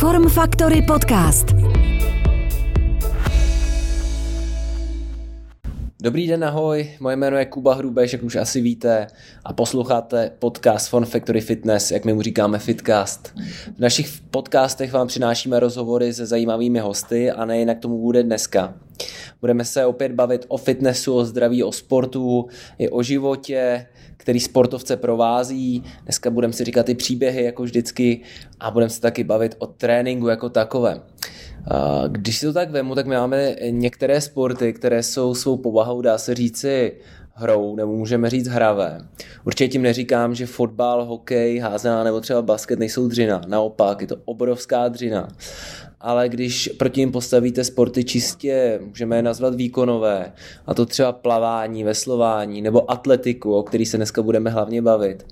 Form Factory Podcast. Dobrý den, ahoj, moje jméno je Kuba Hrubeš, jak už asi víte, a posloucháte podcast Fun Factory Fitness, jak my mu říkáme Fitcast. V našich podcastech vám přinášíme rozhovory se zajímavými hosty a nejen k tomu bude dneska. Budeme se opět bavit o fitnessu, o zdraví, o sportu, i o životě, který sportovce provází. Dneska budeme si říkat i příběhy, jako vždycky, a budeme se taky bavit o tréninku jako takovém. Když si to tak vemu, tak my máme některé sporty, které jsou svou povahou, dá se říci, hrou, nebo můžeme říct hravé. Určitě tím neříkám, že fotbal, hokej, házená nebo třeba basket nejsou dřina. Naopak, je to obrovská dřina. Ale když proti ním postavíte sporty čistě, můžeme je nazvat výkonové, a to třeba plavání, veslování nebo atletiku, o který se dneska budeme hlavně bavit,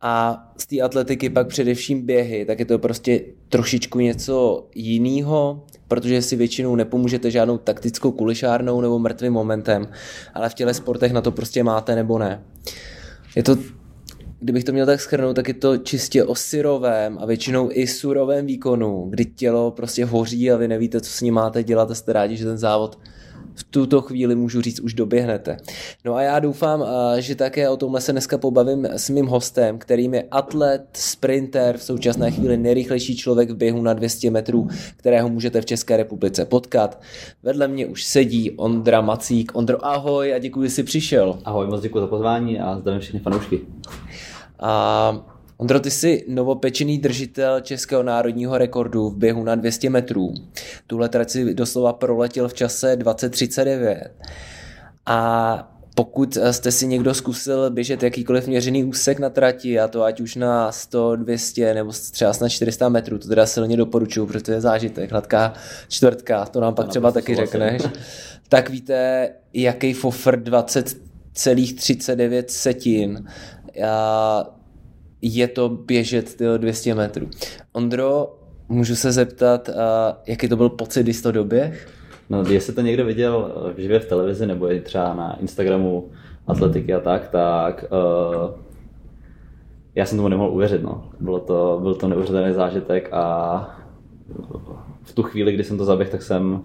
a z té atletiky pak především běhy, tak je to prostě trošičku něco jiného, protože si většinou nepomůžete žádnou taktickou kulišárnou nebo mrtvým momentem, ale v těle sportech na to prostě máte nebo ne. Je to, kdybych to měl tak schrnout, tak je to čistě o syrovém a většinou i surovém výkonu, kdy tělo prostě hoří a vy nevíte, co s ním máte dělat a jste rádi, že ten závod v tuto chvíli můžu říct už doběhnete. No a já doufám, že také o tomhle se dneska pobavím s mým hostem, kterým je atlet, sprinter, v současné chvíli nejrychlejší člověk v běhu na 200 metrů, kterého můžete v České republice potkat. Vedle mě už sedí Ondra Macík. Ondro, ahoj a děkuji, že jsi přišel. Ahoj, moc děkuji za pozvání a zdravím všechny fanoušky. A Ondro, ty jsi novopečený držitel českého národního rekordu v běhu na 200 metrů. Tuhle trať si doslova proletěl v čase 2039. A pokud jste si někdo zkusil běžet jakýkoliv měřený úsek na trati, a to ať už na 100, 200 nebo třeba na 400 metrů, to teda silně doporučuju, protože to je zážitek, hladká čtvrtka, to nám pak ano, třeba taky řekneš, tak víte, jaký fofr 20,39 setin. Já je to běžet tyjo, 200 metrů. Ondro, můžu se zeptat, jaký to byl pocit, když to doběh? No, jestli to někdo viděl v živě v televizi nebo i třeba na Instagramu atletiky a tak, tak uh, já jsem tomu nemohl uvěřit. No. Bylo to, byl to neuvěřitelný zážitek a v tu chvíli, kdy jsem to zaběh, tak jsem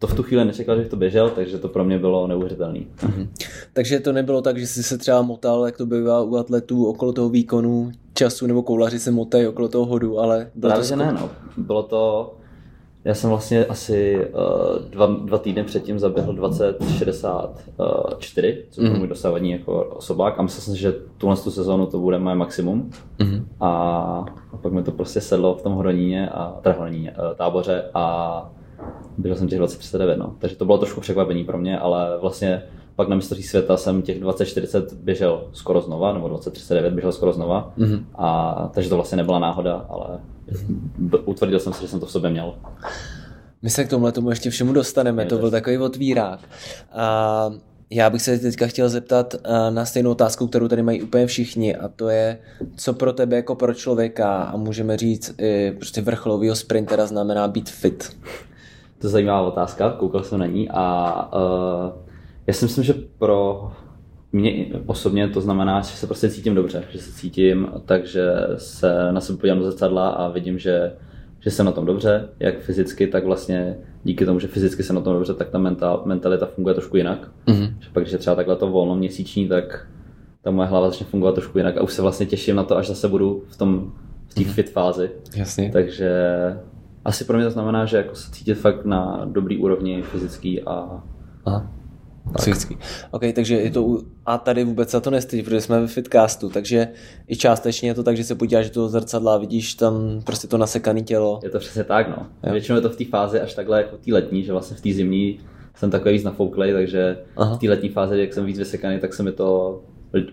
to v tu chvíli nečekal, že to běžel, takže to pro mě bylo neuvěřitelné. Mm-hmm. Takže to nebylo tak, že jsi se třeba motal, jak to bývá u atletů, okolo toho výkonu času, nebo koulaři se motají okolo toho hodu, ale... Bylo Právě to ne, no. Bylo to... Já jsem vlastně asi uh, dva, dva týdny předtím zaběhl 2064, což byl mm. můj dosávadní jako osobák a myslel jsem že tuhle tu sezónu to bude moje maximum. Mm. A, a pak mi to prostě sedlo v tom Hroníně a teda Hroníně, uh, táboře a Běžel jsem těch 2039, no. Takže to bylo trošku překvapení pro mě, ale vlastně pak na mistrovství světa jsem těch 2040 běžel skoro znova, nebo 2039 běžel skoro znova. Mm-hmm. A, takže to vlastně nebyla náhoda, ale mm-hmm. utvrdil jsem se, že jsem to v sobě měl. My se k tomuhle tomu ještě všemu dostaneme, je to byl takový otvírák. A já bych se teďka chtěl zeptat na stejnou otázku, kterou tady mají úplně všichni, a to je, co pro tebe jako pro člověka, a můžeme říct, prostě vrcholového sprintera znamená být fit. To je zajímavá otázka, koukal jsem na ní a uh, já si myslím, že pro mě osobně to znamená, že se prostě cítím dobře, že se cítím tak, že se na sebe podívám do zrcadla a vidím, že, že jsem na tom dobře, jak fyzicky, tak vlastně díky tomu, že fyzicky jsem na tom dobře, tak ta mental, mentalita funguje trošku jinak. Mm-hmm. Že pak, když je třeba takhle to volno měsíční, tak ta moje hlava začne fungovat trošku jinak a už se vlastně těším na to, až zase budu v tom v té mm-hmm. fit fázi. Jasně. Takže asi pro mě to znamená, že jako se cítit fakt na dobrý úrovni fyzický a Aha. Psychický. OK, takže je to, a tady vůbec se to nestydí, protože jsme ve fitcastu, takže i částečně je to tak, že se podíváš do toho zrcadla a vidíš tam prostě to nasekané tělo. Je to přesně tak, no. Jo. Většinou je to v té fázi až takhle jako té letní, že vlastně v té zimní jsem takový víc nafouklej, takže Aha. v té letní fázi, jak jsem víc vysekaný, tak se mi to,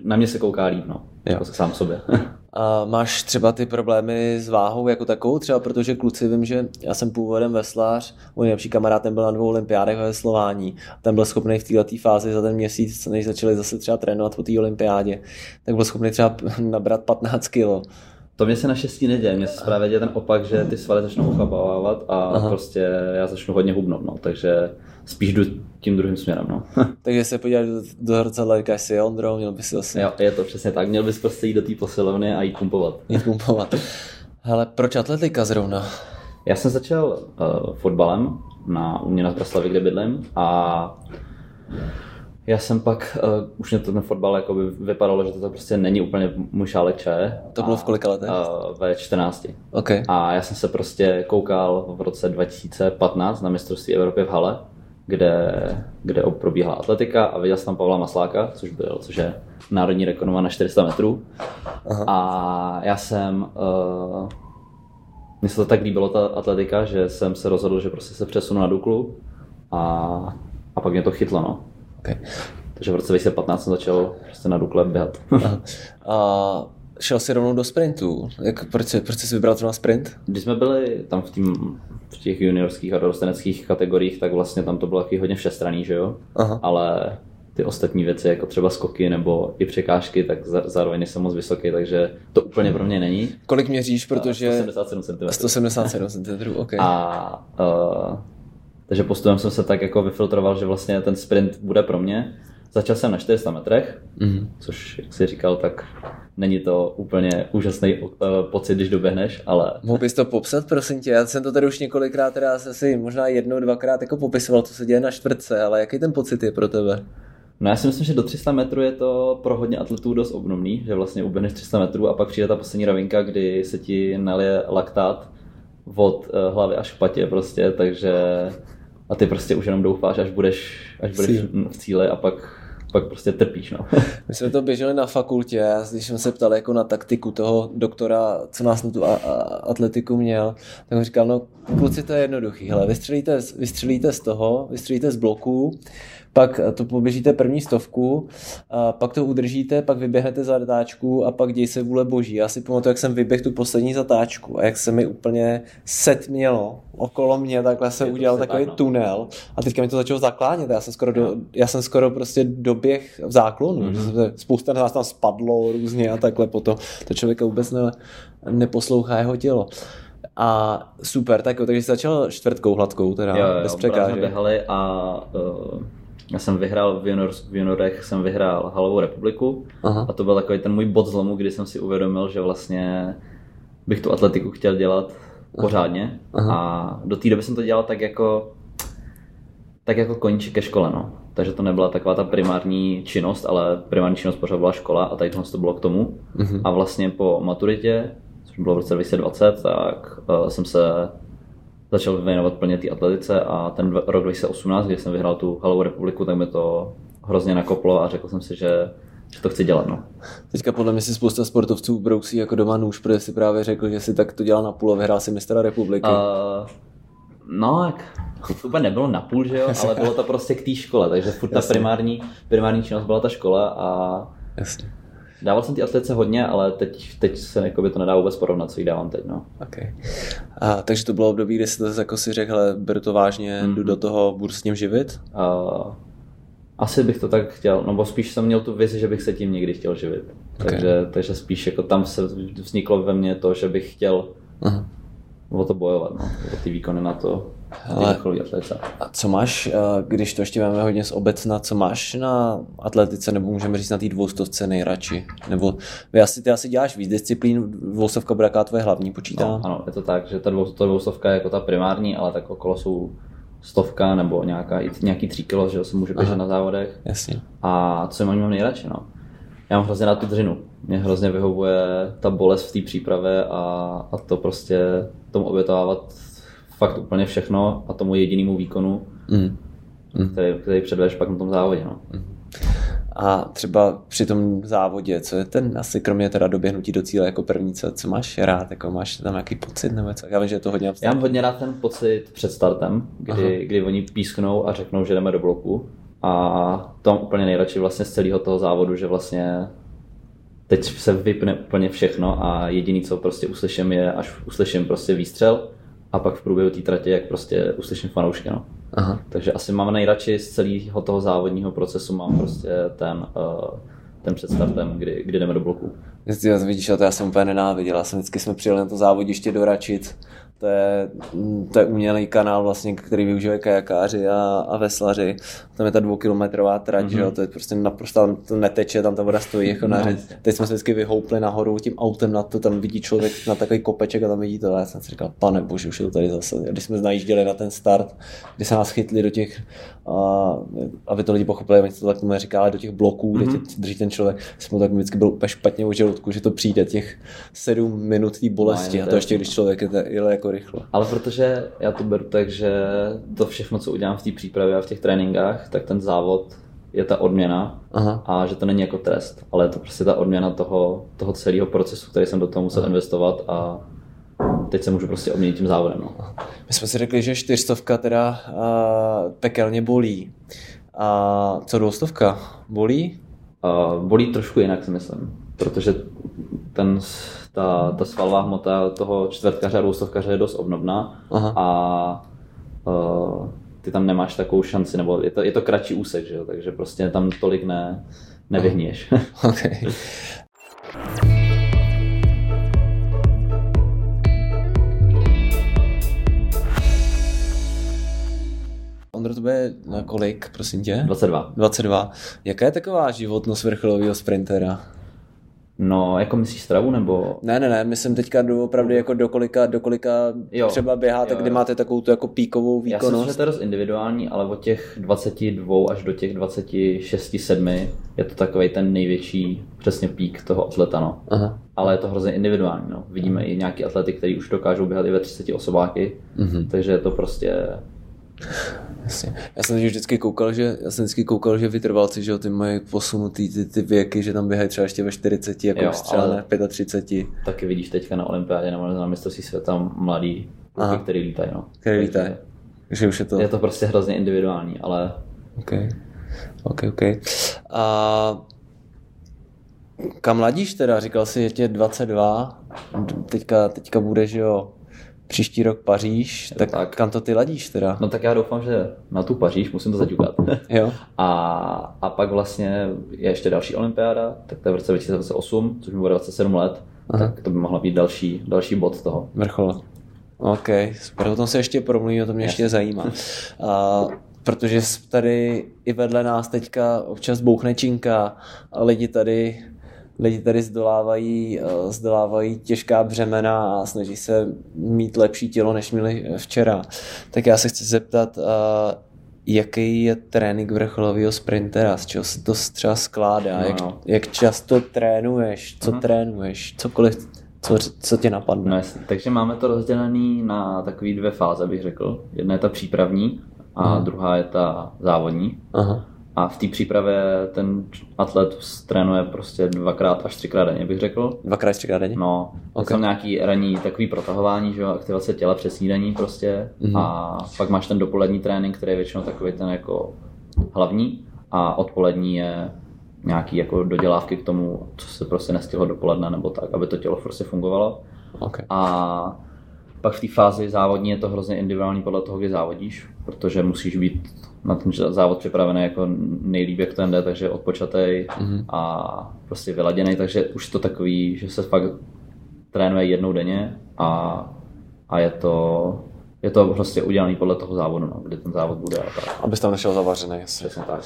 na mě se kouká líp, no. Jako sám sobě. A máš třeba ty problémy s váhou jako takovou, třeba protože kluci vím, že já jsem původem veslář, můj nejlepší kamarád ten byl na dvou olympiádech ve veslování, ten byl schopný v této fázi za ten měsíc, než začali zase třeba trénovat po té olympiádě, tak byl schopný třeba nabrat 15 kilo. To mě se naštěstí neděje, mě se právě děje ten opak, že ty svaly začnou ochabávat a Aha. prostě já začnu hodně hubnout, no, takže spíš jdu tím druhým směrem. No. Takže se podíváš do, do zrcadla, říkáš si, Ondro, měl bys si asi... Jo, je to přesně tak, měl bys prostě jít do té posilovny a jít pumpovat. Jít pumpovat. Hele, proč atletika zrovna? Já jsem začal uh, fotbalem na, u mě na Zbraslavi, kde bydlím a já jsem pak, uh, už mě to ten fotbal jako by vypadalo, že to prostě není úplně můj šálek čaje. To bylo v kolika letech? Uh, ve 14. Okay. A já jsem se prostě koukal v roce 2015 na mistrovství Evropy v Hale, kde, kde probíhala atletika a viděl jsem tam Pavla Masláka, což byl, což je národní rekordman na 400 metrů. Aha. A já jsem, uh, mně se to tak líbilo, ta atletika, že jsem se rozhodl, že prostě se přesunu na Duklu a, a pak mě to chytlo, no. Okay. Takže v roce 2015 jsem začal prostě na Dukle běhat. a šel jsi rovnou do sprintu. Jak, proč, proč jsi vybral na sprint? Když jsme byli tam v, tým, v těch juniorských a dorosteneckých kategoriích, tak vlastně tam to bylo taky hodně všestraný, že jo? Aha. Ale ty ostatní věci, jako třeba skoky nebo i překážky, tak zároveň jsem moc vysoký, takže to úplně pro mě není. Kolik měříš, protože... 177 cm. 177 cm, OK. A uh, takže postupem jsem se tak jako vyfiltroval, že vlastně ten sprint bude pro mě. Začal jsem na 400 metrech, mm-hmm. což, jak jsi říkal, tak není to úplně úžasný uh, pocit, když doběhneš, ale... Mohl bys to popsat, prosím tě? Já jsem to tady už několikrát, teda asi možná jednou, dvakrát jako popisoval, co se děje na čtvrtce, ale jaký ten pocit je pro tebe? No já si myslím, že do 300 metrů je to pro hodně atletů dost obnovný, že vlastně uběhneš 300 metrů a pak přijde ta poslední rovinka, kdy se ti nalije laktát od uh, hlavy až k patě prostě, takže a ty prostě už jenom doufáš, až budeš, až budeš v cíli a pak pak prostě trpíš. No. My jsme to běželi na fakultě, když jsem se ptal jako na taktiku toho doktora, co nás na tu a, a, atletiku měl, tak on říkal, no kluci to je jednoduchý, hele, vystřelíte, vystřelíte z toho, vystřelíte z bloku, pak to poběžíte první stovku, a pak to udržíte, pak vyběhnete za zatáčku a pak děj se vůle boží. Já si pamatuju, jak jsem vyběhl tu poslední zatáčku a jak se mi úplně set mělo okolo mě, takhle se udělal takový tak, no. tunel a teďka mi to začalo zaklánět. Já jsem skoro, do, já jsem skoro prostě doběh v záklonu, mm-hmm. že spousta nás tam spadlo různě a takhle potom to člověka vůbec ne, neposlouchá jeho tělo. A super, tak jo, takže jsi začal čtvrtkou hladkou, teda jo, jo, bez překážek. a uh, já jsem vyhrál v, junior, v juniorech, jsem vyhrál Halovou republiku Aha. a to byl takový ten můj bod zlomu, kdy jsem si uvědomil, že vlastně bych tu atletiku chtěl dělat Aha. pořádně Aha. a do té doby jsem to dělal tak jako tak jako koníček ke škole, no. Takže to nebyla taková ta primární činnost, ale primární činnost pořád byla škola a tady to bylo k tomu. Uh-huh. A vlastně po maturitě, což bylo v roce 2020, tak uh, jsem se začal věnovat plně té atletice a ten rok 2018, kdy jsem vyhrál tu halovou republiku, tak mi to hrozně nakoplo a řekl jsem si, že že to chci dělat. No. Teďka podle mě si spousta sportovců brousí jako doma nůž, protože si právě řekl, že si tak to dělal na půl a vyhrál si mistra republiky. Uh, no, jak to úplně nebylo na půl, že jo, ale bylo to prostě k té škole, takže furt ta primární, primární činnost byla ta škola a Jasně. Dával jsem ty atletice hodně, ale teď, teď se jako by to nedá vůbec porovnat, co jí dávám teď. No. Okay. A, takže to bylo období, kdy jsi to jako si řekl, beru to vážně, mm-hmm. jdu do toho, budu s ním živit? Uh, asi bych to tak chtěl, no bo spíš jsem měl tu vizi, že bych se tím někdy chtěl živit. Okay. Takže, takže spíš jako tam se vzniklo ve mně to, že bych chtěl uh-huh. o to bojovat, no, o ty výkony na to, ale a co máš, eh, když to ještě máme hodně z obecna, co máš na atletice, nebo můžeme říct na té dvoustovce nejradši? Nebo vy asi, ty asi děláš víc disciplín, dvoustovka bude jaká tvoje hlavní počítá? No, ano, je to tak, že ta, dvou, ta dvoustovka je jako ta primární, ale tak okolo jsou stovka nebo nějaká, nějaký tři kilo, že se může běžet na závodech. Jasně. A co mám nejradši, no? Já mám hrozně na tu dřinu. Mě hrozně vyhovuje ta bolest v té přípravě a, a to prostě tomu obětovávat fakt úplně všechno a tomu jedinému výkonu, mm. Mm. Který, který předvedeš pak na tom závodě. No. Mm. A třeba při tom závodě, co je ten asi kromě teda doběhnutí do cíle jako první, co, co máš rád, jako máš tam nějaký pocit nebo co? Já vím, že je to hodně abstraktní. Já mám hodně rád ten pocit před startem, kdy, kdy oni písknou a řeknou, že jdeme do bloku. A to mám úplně nejradši vlastně z celého toho závodu, že vlastně teď se vypne úplně všechno a jediný, co prostě uslyším je, až uslyším prostě výstřel, a pak v průběhu té tratě, jak prostě uslyším fanoušky. No. Aha. Takže asi mám nejradši z celého toho závodního procesu mám prostě ten, uh, ten před startem, kdy, kdy jdeme do bloku. Ty vidíš, to já jsem úplně nenáviděl. Já jsem vždycky jsme přijeli na to závodiště doračit, To je, to je umělý kanál, vlastně, který využívají kajakáři a, a veslaři. Tam je ta dvoukilometrová trať, mm-hmm. že jo? Mhm. to je prostě naprosto, tam to neteče, tam ta voda stojí jako na řez. Teď jsme se vždycky vyhoupli nahoru tím autem na to, tam vidí člověk na takový kopeček a tam vidí to. A já jsem si říkal, pane bože, už je to tady zase. A když jsme najížděli na ten start, kdy se nás chytli do těch, a, aby to lidi pochopili, oni to tak tomu říká, ale do těch bloků, mm-hmm. kde tě drží ten člověk, jsem tak vždycky byl úplně špatně u žaludku, že to přijde těch sedm minut té bolesti No, a to je ještě, když člověk jede, jede jako rychle. Ale protože já to beru tak, že to všechno, co udělám v té přípravě a v těch tréninkách, tak ten závod je ta odměna Aha. a že to není jako trest, ale je to prostě ta odměna toho, toho celého procesu, který jsem do toho musel investovat a teď se můžu prostě obměnit tím závodem. No. My jsme si řekli, že čtyřstovka teda a, pekelně bolí. A co dvoustovka? Bolí? A bolí trošku jinak si myslím, protože ten, ta, ta svalová hmota toho čtvrtkaře a dvoustovkaře je dost obnovná Aha. a uh, ty tam nemáš takovou šanci, nebo je to, je to kratší úsek, že jo? takže prostě tam tolik ne, nevyhníješ. Okay. Ondro, to bude na kolik, prosím tě? 22. 22. Jaká je taková životnost vrcholového sprintera? No, jako myslíš stravu, nebo... Ne, ne, ne, myslím teďka do, opravdu jako do kolika, do kolika Jo. třeba běháte, Jo, kdy jo. máte takovou tu jako píkovou Já si že výkonnost. to je dost individuální, ale od těch 22 až do těch 26, 7 je to takový ten největší přesně pík toho atleta, no. Aha. Ale je to hrozně individuální, no. Vidíme i nějaký atlety, kteří už dokážou běhat i ve 30 osobáky, Mhm. takže je to prostě... Jasně. Já jsem vždycky koukal, že, já jsem vždycky koukal, že vytrvalci, že jo, ty mají posunutý ty, ty věky, že tam běhají třeba ještě ve 40, jako Jo, třeba ale- ne 35, Taky vidíš teďka na olympiádě nebo na mistrovství světa mladý Aha. který lítají, no. který lítají. Takže už je to... Je to prostě hrozně individuální, ale OK. OK, OK. A kam ladíš teda? Říkal jsi, že tě je 22, teďka, teďka bude, že jo, příští rok Paříž, tak, tak. kam to ty ladíš teda? no tak já doufám, že na tu Paříž musím to zaťukat. Jo? A, a pak vlastně je ještě další olympiáda, tak to je v roce 2028, což mi bude 27 let, Aha. tak to by mohla být další, další bod toho. Vrchol. OK, super, o tom se ještě promluví, o tom mě ještě zajímá. A, protože tady i vedle nás teďka občas bouchne činka a lidi tady lidi tady zdolávají, eh, zdolávají těžká břemena a snaží se mít lepší tělo, než měli včera. Tak já se chci zeptat, eh, jaký je trénink vrcholového sprintera, z čeho se to třeba skládá, No, jak, no. jak často trénuješ, co trénuješ, cokoliv, co, co tě napadne. No takže máme to rozdělené na takové dvě fáze, bych řekl. Jedna je ta přípravní a druhá je ta závodní. Aha. A v té přípravě ten atlet trénuje prostě dvakrát až třikrát denně, bych řekl. Dvakrát třikrát denně? No, okay. Ok. jsou nějaký ranní takový protahování, že jo, aktivace těla před snídaní prostě. Mhm. Mm-hmm. A pak máš ten dopolední trénink, který je většinou takový ten jako hlavní. A odpolední je nějaký jako dodělávky k tomu, co se prostě nestihlo dopoledne nebo tak, aby to tělo prostě fungovalo. Okay. A pak v té fázi závodní je to hrozně individuální podle toho, kdy závodíš, protože musíš být na ten závod připravený jako nejlíp, jak to jde, takže odpočatej mm-hmm. a prostě vyladěný, takže už to takový, že se fakt trénuje jednou denně a, a je to je to prostě udělané podle toho závodu, no, kdy ten závod bude a tak. Abys tam nešel zavařený, jasně. Přesně tak.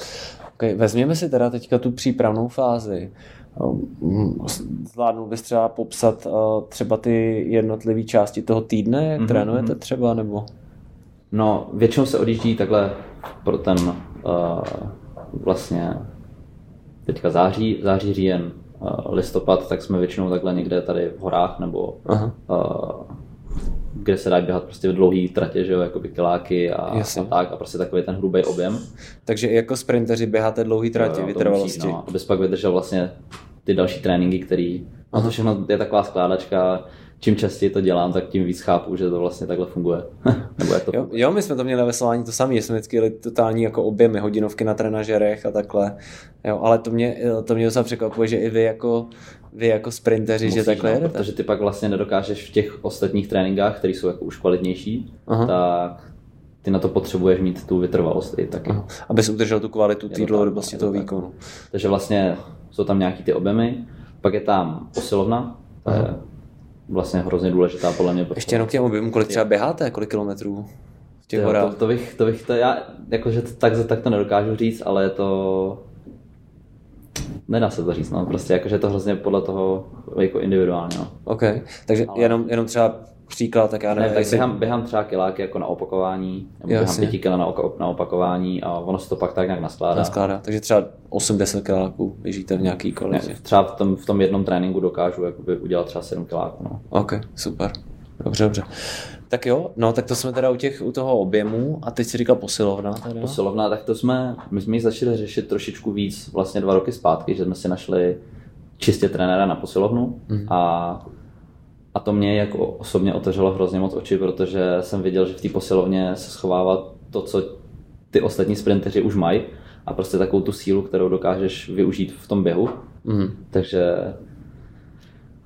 Okay, vezměme si teda teďka tu přípravnou fázi. Um, Zvládnul bys třeba popsat uh, třeba ty jednotlivé části toho týdne, jak mm-hmm. trénujete třeba, nebo? No, většinou se odjíždí takhle pro ten uh, vlastně teďka září, září, říjen, uh, listopad, tak jsme většinou takhle někde tady v horách nebo Aha. uh, kde se dá běhat prostě v dlouhý tratě, že jo, jako kiláky a, Jasně. a, tak a prostě takový ten hrubý objem. Takže i jako sprinteři běháte dlouhý jo, to vytrvalosti. musí, no, abys pak vydržel vlastně ty další tréninky, který, no to všechno je taková skládačka, čím častěji to dělám, tak tím víc chápu, že to vlastně takhle funguje. Nebo jak to Jo, jo, my jsme to měli na veslování to samé, jsme vždycky jeli totální jako objemy, hodinovky na trenažerech a takhle. Jo, ale to mě, to mě docela překvapuje, že i vy jako, vy jako sprinteři, že Musíš, takhle no, jedete. Protože ty pak vlastně nedokážeš v těch ostatních tréninkách, které jsou jako už kvalitnější, Aha. tak ty na to potřebuješ mít tu vytrvalost i taky. Aha. Abys udržel tu kvalitu té dlouhodobosti toho tak. výkonu. Takže vlastně jsou tam nějaký ty objemy, pak je tam posilovna, to je vlastně hrozně důležitá podle mě. Ještě jenom k těm objemům, kolik třeba běháte, kolik kilometrů v těch horách? to, to, bych, to bych to, já, jakože to, tak, tak to nedokážu říct, ale je to, nedá se to říct, no, prostě jakože to hrozně podle toho jako individuálně, no. OK, takže Ale- jenom, jenom třeba příklad, tak já nevím, Ne, tak běhám, běhám třeba kiláky jako na opakování, nebo běhám Jasně. pěti kila na, oko- na opakování a ono se to pak tak nějak naskládá. naskládá. Takže třeba 8-10 kiláků běžíte v nějaký Ne, kvalitě. třeba v tom, v tom jednom tréninku dokážu jakoby udělat třeba 7 kiláků. No. OK, super. Dobře, dobře. Tak jo, no tak to jsme teda u, těch, u toho objemu a teď si říkal posilovna. Teda. Posilovna, tak to jsme, my jsme ji začali řešit trošičku víc vlastně dva roky zpátky, že jsme si našli čistě trenéra na posilovnu Mhm. a, a to mě jako osobně otevřelo hrozně moc oči, protože jsem viděl, že v té posilovně se schovává to, co ty ostatní sprinteři už mají a prostě takovou tu sílu, kterou dokážeš využít v tom běhu. Mhm. Takže,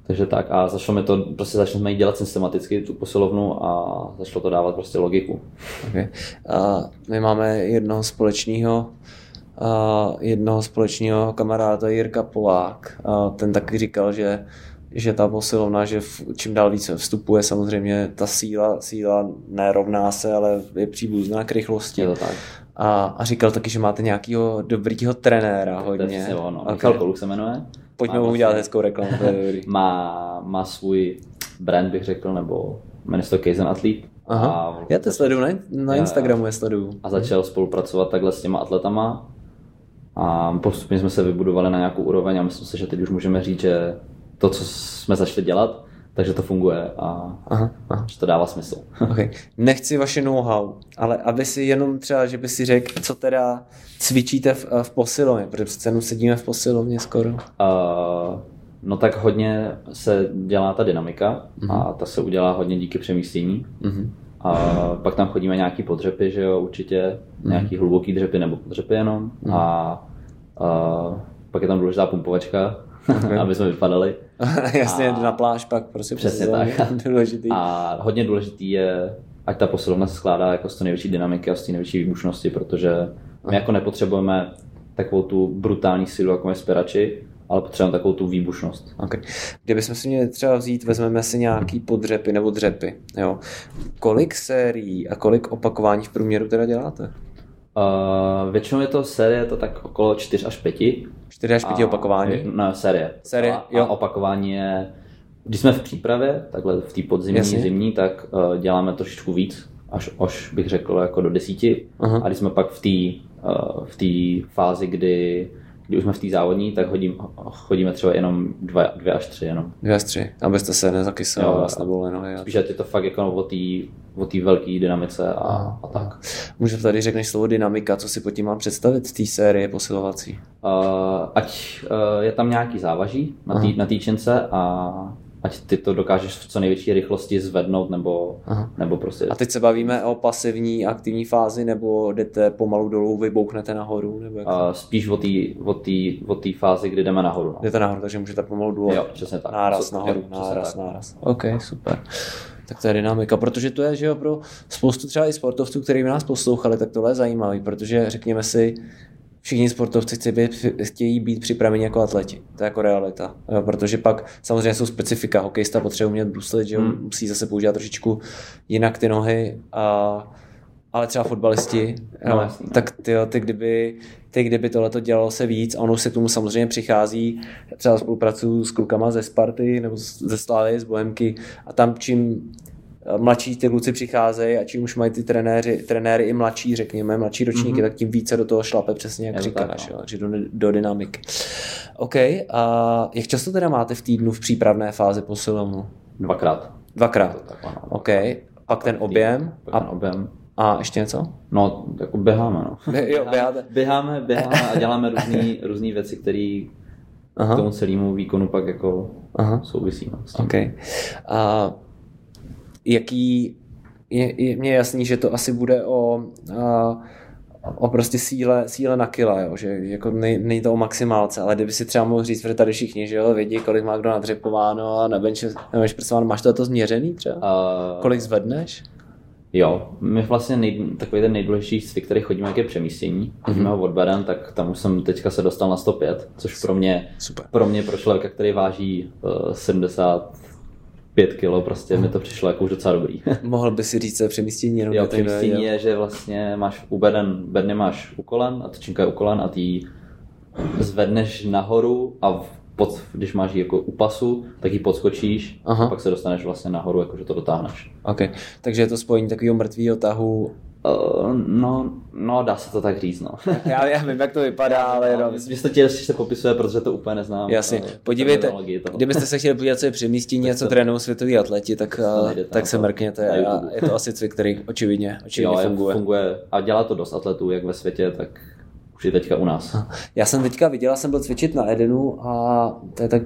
takže tak a začalo mi to, prostě začali jsme ji dělat systematicky, tu posilovnu a začalo to dávat prostě logiku. Okay. A my máme jednoho společného a jednoho společného kamaráda Jirka Polák. A ten taky říkal, že že ta posilovna, že v, čím dál více vstupuje samozřejmě ta síla, síla nerovná se, ale je příbuzná k rychlosti. Je to tak. A, a říkal taky, že máte nějakého dobrýho trenéra To je hodně. ono. Okay. Michal Koluk se jmenuje. Pojďme mu udělat hezkou reklamu, to je dobrý. Má, má svůj brand, bych řekl, nebo jmenuje se to Kaizen Athlete. Aha, A, já to sleduju, na, na. Instagramu je sleduju. a začal spolupracovat takhle s těma atletama. A postupně jsme se vybudovali na nějakou úroveň a myslím si, že teď už můžeme říct, že to, co jsme začali dělat, takže to funguje a Aha, aha. že to dává smysl. Okay. Nechci vaše know-how, ale aby si jenom třeba, že by si řekl, co teda cvičíte v, v posilovně, protože přece jenom sedíme v posilovně skoro. Uh, no tak hodně se dělá ta dynamika a ta se udělá hodně díky přemístění. Mhm. A pak tam chodíme nějaký podřepy, že jo, určitě, nějaký hluboký dřepy nebo podřepy jenom. A, a pak je tam důležitá pumpovačka, aby jsme vypadali. Jasně, A- na pláž pak, prostě Přesně tak. Důležitý. A hodně důležitý je, ať ta posilovna se skládá jako z té největší dynamiky a z té největší výbušnosti, protože my jako nepotřebujeme takovou tu brutální sílu, jako my spěrači, ale potřebujeme takovou tu výbušnost. Okay. Kdybychom si měli třeba vzít, vezmeme si nějaký podřepy nebo dřepy. Jo. Kolik sérií a kolik opakování v průměru teda děláte? Uh, většinou je to série, to tak okolo 4 až 5. 4 až 5 opakování? Ne, série. Série, a, jo. A opakování je, když jsme v přípravě, takhle v té podzimní, Jasně. zimní, tak uh, děláme trošičku víc, až, až bych řekl jako do desíti. Aha. A když jsme pak v té uh, v té fázi, kdy, kdy už jsme v té závodní, tak hodím, chodíme třeba jenom dva, dvě až tři jenom. Dvě až tři, abyste se nezakysali Jo, vás nebo nohy. a- Spíš je to fakt jako o té o té velké dynamice a, a tak. Můžu tady řekneš slovo dynamika, co si pod tím mám představit z té série posilovací? Uh, ať uh, je tam nějaký závaží na té na týčence a ať ty to dokážeš v co největší rychlosti zvednout nebo, Aha. nebo prostě A teď se bavíme o pasivní aktivní fázi, nebo jdete pomalu dolů, vybouchnete nahoru, nebo jak? uh, spíš o té o o fázi, kdy jdeme nahoru. No. Jdete nahoru, takže můžete pomalu dolů. Jo, přesně tak. Náraz Co- nahoru, jo, náraz, tak. náraz. OK, super. Tak to je dynamika, protože to je, že jo, pro spoustu třeba i sportovců, kteří by nás poslouchali, tak tohle je zajímavý, protože řekněme si, všichni sportovci chtějí být, chtějí být připraveni jako atleti. To je jako realita. Protože pak samozřejmě jsou specifika. Hokejista potřebuje umět bruslit, že Hmm. musí zase používat trošičku jinak ty nohy. A, ale třeba fotbalisti, No, no. tak ty, ty kdyby, ty kdyby tohle dělalo se víc, a ono se k tomu samozřejmě přichází, třeba spolupracuju s klukama ze Sparty nebo ze Slávy, z Bohemky a tam čím mladší ty kluci přicházejí a čím už mají ty trenéři, trenéry i mladší, řekněme, mladší ročníky, mm-hmm. tak tím více do toho šlape přesně, jak Je říkáš, tak, no. že do, do dynamiky. OK, a jak často teda máte v týdnu v přípravné fázi posilovnu? Dvakrát. Dvakrát. Tak, ano. OK, pak ten objem Pak a, ten objem. a ještě něco? No, jako běháme, no. Jo, běháte. Běháme, běháme a děláme různé věci, které k tomu celému výkonu pak jako aha. souvisí. No, s tím. OK. A jaký, je, je mně jasný, že to asi bude o, a, o prostě síle, síle na kila, jo? že jako nej, není to o maximálce, ale kdyby si třeba mohl říct, protože tady všichni, že jo, vědí, kolik má kdo nadřepováno a na bench, na máš to, to změřený třeba? A, Kolik zvedneš? Jo, my vlastně nej, takový ten nejdůležitější cvik, který chodíme, jak je přemístění. Chodíme ho odberen, tak tam už jsem teďka se dostal na 105, což pro mě, Super. pro mě, pro člověka, který váží uh, 70 pět kilo, prostě mi to přišlo jako už docela dobrý. Mohl by si říct, je přemístění? Jenom jo, přemístění je, že vlastně máš u beden, bedny máš u kolen a tyčinka je u kolen a ty ji zvedneš nahoru a v- pod, když máš ji jako u pasu, tak ji podskočíš Aha. a pak se dostaneš vlastně nahoru, jakože to dotáhneš. OK, takže je to spojení takového mrtvého tahu. Uh, no, no, dá se to tak říct, no. Já, já vím, jak to vypadá, ale jenom... Myslím, že to se popisuje, protože to úplně neznám. Jasně. eh, Podívejte, kdybyste se chtěli podívat, co je přemístění a co trénují světoví atleti, tak, najdete tak se to. mrkněte. A je to asi cvik, který očividně, očividně jo, je- funguje. funguje. A dělá to dost atletů, jak ve světě, tak už i teďka u nás. Já jsem teďka viděl, já jsem byl cvičit na Edenu a to je tak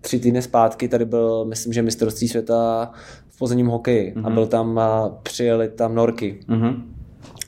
tři týdny zpátky, tady byl, myslím, že mistrovství světa v pozemním hokeji a byl tam, a přijeli tam norky. Mhm.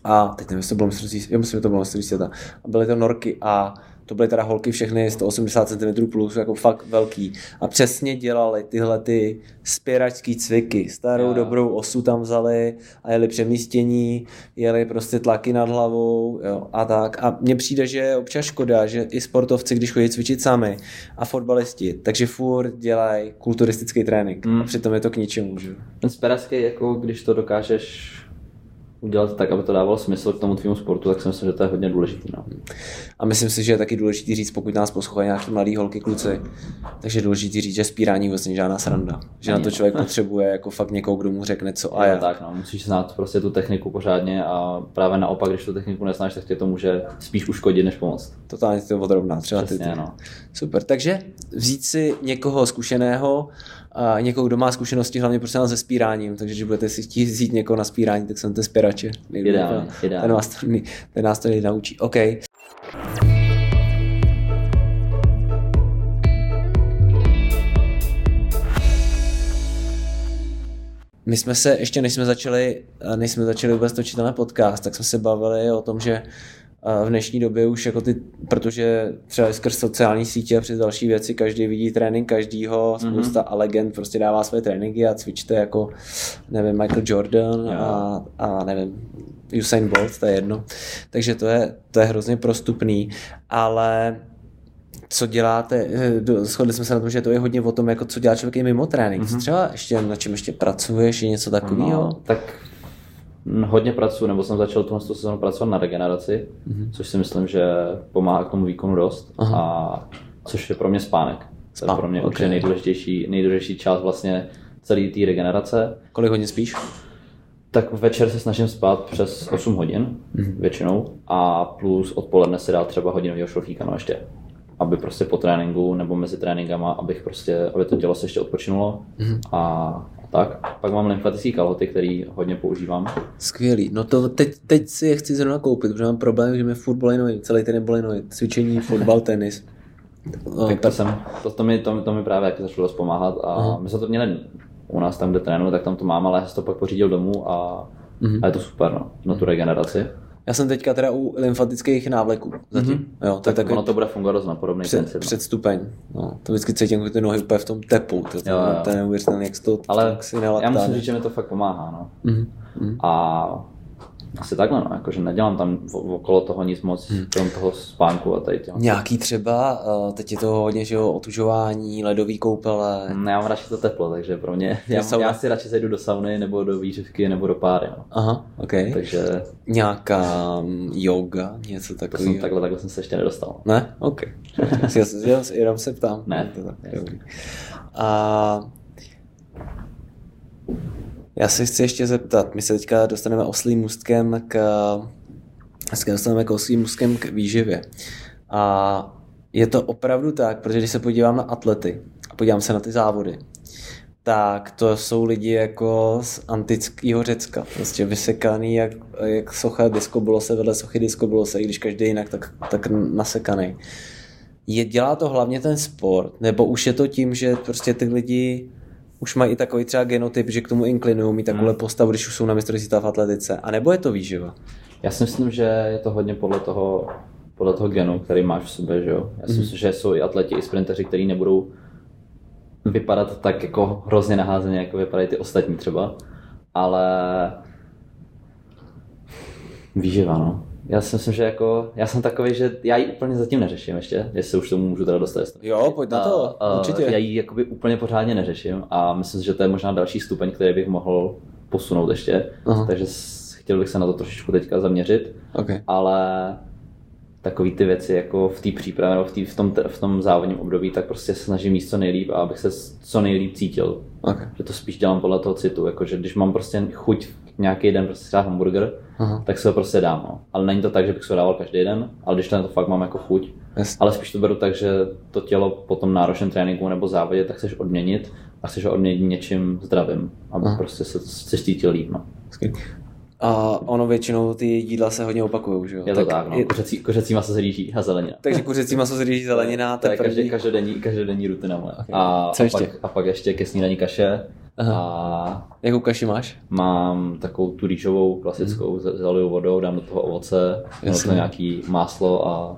A teď nevím, jestli to bylo mistrovství, já myslím, že to bylo mistrovství světa. A byly to norky a to byly teda holky všechny 180 cm plus, jako fakt velký. A přesně dělali tyhle ty spěračský cviky. Starou Jo. dobrou osu tam vzali a jeli přemístění, jeli prostě tlaky nad hlavou jo, a tak. A mně přijde, že je občas škoda, že i sportovci, když chodí cvičit sami a fotbalisti, takže furt dělají kulturistický trénink. Mm. A přitom je to k ničemu. Že? speraský, jako když to dokážeš udělat tak, aby to dávalo smysl k tomu tvýmu sportu, tak si myslím, že to je hodně důležitý. No. A myslím si, že je taky důležité říct, pokud nás poslouchají nějaký mladý holky, kluci, takže je důležité říct, že spírání není žádná sranda. Že na Ani to no. člověk potřebuje jako fakt někoho, kdo mu řekne co a jak. tak, no, musíš znát prostě tu techniku pořádně a právě naopak, když tu techniku neznáš, tak tě to může spíš uškodit, než pomoct. Totálně to odrovná, třeba ty, Přesně, ty. no. Super, takže vzít si někoho zkušeného, a někoho, kdo má zkušenosti hlavně prostě se spíráním, takže když budete si chtít vzít někoho na spírání, tak jsem ten Ideálně, ideálně. Ten vás to, ten nás to naučí. OK. My jsme se, ještě než jsme začali, než jsme začali vůbec točit tenhle podcast, tak jsme se bavili o tom, že v dnešní době už jako ty, protože třeba skrz sociální sítě a přes další věci, každý vidí trénink každýho, spousta mm-hmm. a legend prostě dává své tréninky a cvičte jako, nevím, Michael Jordan a, a nevím, Usain Bolt, to je jedno. Takže to je, to je hrozně prostupný, ale co děláte, eh, shodli jsme se na tom, že to je hodně o tom, jako co dělá člověk i mimo trénink. Mm-hmm. Třeba ještě na čem ještě pracuješ, je něco takového? No, tak hodně pracuji, nebo jsem začal tuhle sezónu pracovat na regeneraci, mm-hmm. což si myslím, že pomáhá k tomu výkonu dost. Aha. A což je pro mě spánek. To Spánek, je pro mě ok. určitě nejdůležitější, nejdůležitější část vlastně celé té regenerace. Kolik hodně spíš? Tak večer se snažím spát přes 8 hodin mm-hmm. většinou a plus odpoledne si dát třeba hodinového šlofíka no ještě. Aby prostě po tréninku nebo mezi tréninkama, abych prostě, aby to tělo se ještě odpočinulo mm-hmm. a tak. Pak mám lymfatické kalhoty, který hodně používám. Skvělý. No to teď, teď si je chci zrovna koupit, protože mám problém, že mi furt bolej nohy, celý den bolej nohy. Cvičení, fotbal, tenis. No, Tak to, jsem, to, to, mi, to, to mi právě jak začalo dost pomáhat a Aha. my jsme to měli u nás tam, kde trénuju, tak tam to mám, ale já jsem to pak pořídil domů a, Mhm. a je to super no, na tu regeneraci. Já jsem teďka teda u lymfatických návleků zatím. Mm-hmm. Jo, to Tak takový ono to bude fungovat dost na podobný před, princip. no. předstupeň. No, to vždycky cítím jako ty nohy úplně v tom tepu. To, to, Jo, jo. to je neuvěřitelné, jak to Ale tak si já nalaktá, musím říct, že mi to fakt pomáhá. No. Mhm. A asi takhle, no, jakože nedělám tam v- okolo toho nic moc, Mhm. krom toho spánku a tady těho. Nějaký třeba, uh, teď je to hodně, že jo, otužování, ledový koupele. Mm, Já mám radši to teplo, takže pro mě, já, já si radši zajdu do sauny nebo do výřivky nebo do páry. No. Aha, ok. Takže Nějaká mm, yoga, něco to jsem takového. takhle, takhle jsem se ještě nedostal. Ne? OK. Já se, já se, jenom se ptám. Ne. To tak, dobrý. A já se chci ještě zeptat, my se teďka dostaneme oslým můstkem k, dneska dostaneme k oslým můstkem k výživě. A je to opravdu tak, protože když se podívám na atlety a podívám se na ty závody, tak to jsou lidi jako z antického Řecka, prostě vysekaný jak, jak socha diskobolose vedle sochy diskobolose, i když každý jinak, tak, tak nasekaný. Je, dělá to hlavně ten sport, nebo už je to tím, že prostě ty lidi už mají i takový třeba genotyp, že k tomu inklinují, mít takovou Hmm. postavu, když už jsou na mistrovství světa v atletice, a nebo je to výživa? Já si myslím, že je to hodně podle toho, podle toho genu, který máš v sobě, že jo. Já si Mhm. myslím, že jsou i atleti, i sprinteři, kteří nebudou vypadat tak jako hrozně naházeně, jako vypadají ty ostatní třeba, ale výživa, no. Já si myslím, že jako, já jsem takový, že já ji úplně zatím neřeším ještě, jestli už tomu můžu teda dostat. Jo, pojď na to, A- a určitě. Já ji jakoby úplně pořádně neřeším a myslím si, že to je možná další stupeň, který bych mohl posunout ještě, Aha. takže chtěl bych se na to trošičku teďka zaměřit, Okay. ale takový ty věci jako v té přípravě nebo v, tý, v, tom, v tom závodním období, tak prostě se snažím jíst co nejlíp a abych se co nejlíp cítil. Okay. Že to spíš dělám podle toho citu, jakože když mám prostě chuť nějaký den prostě třeba hamburger, Aha. tak se ho prostě dám. No. Ale není to tak, že bych se ho dával každý den, ale když na to fakt mám jako chuť, Jasně. ale spíš to beru tak, že to tělo po tom náročném tréninku nebo závodě tak chceš odměnit a chceš ho odměnit něčím zdravým, aby Aha. prostě se se cítil líp. No. A ono většinou ty jídla se hodně opakují, že jo? Je to tak, no. je- Kuřecí, kuřecí maso z rýží a zelenina. takže kuřecí maso z rýží zelenina, to je první. každý, každodenní, každodenní rutina moje. Ok. A, Co a, ještě? pak, a pak ještě ke snídani kaše a Jakou kaši máš? mám takovou tu rýžovou klasickou, mm. zaliju vodou, dám do toho ovoce, toho nějaký máslo a,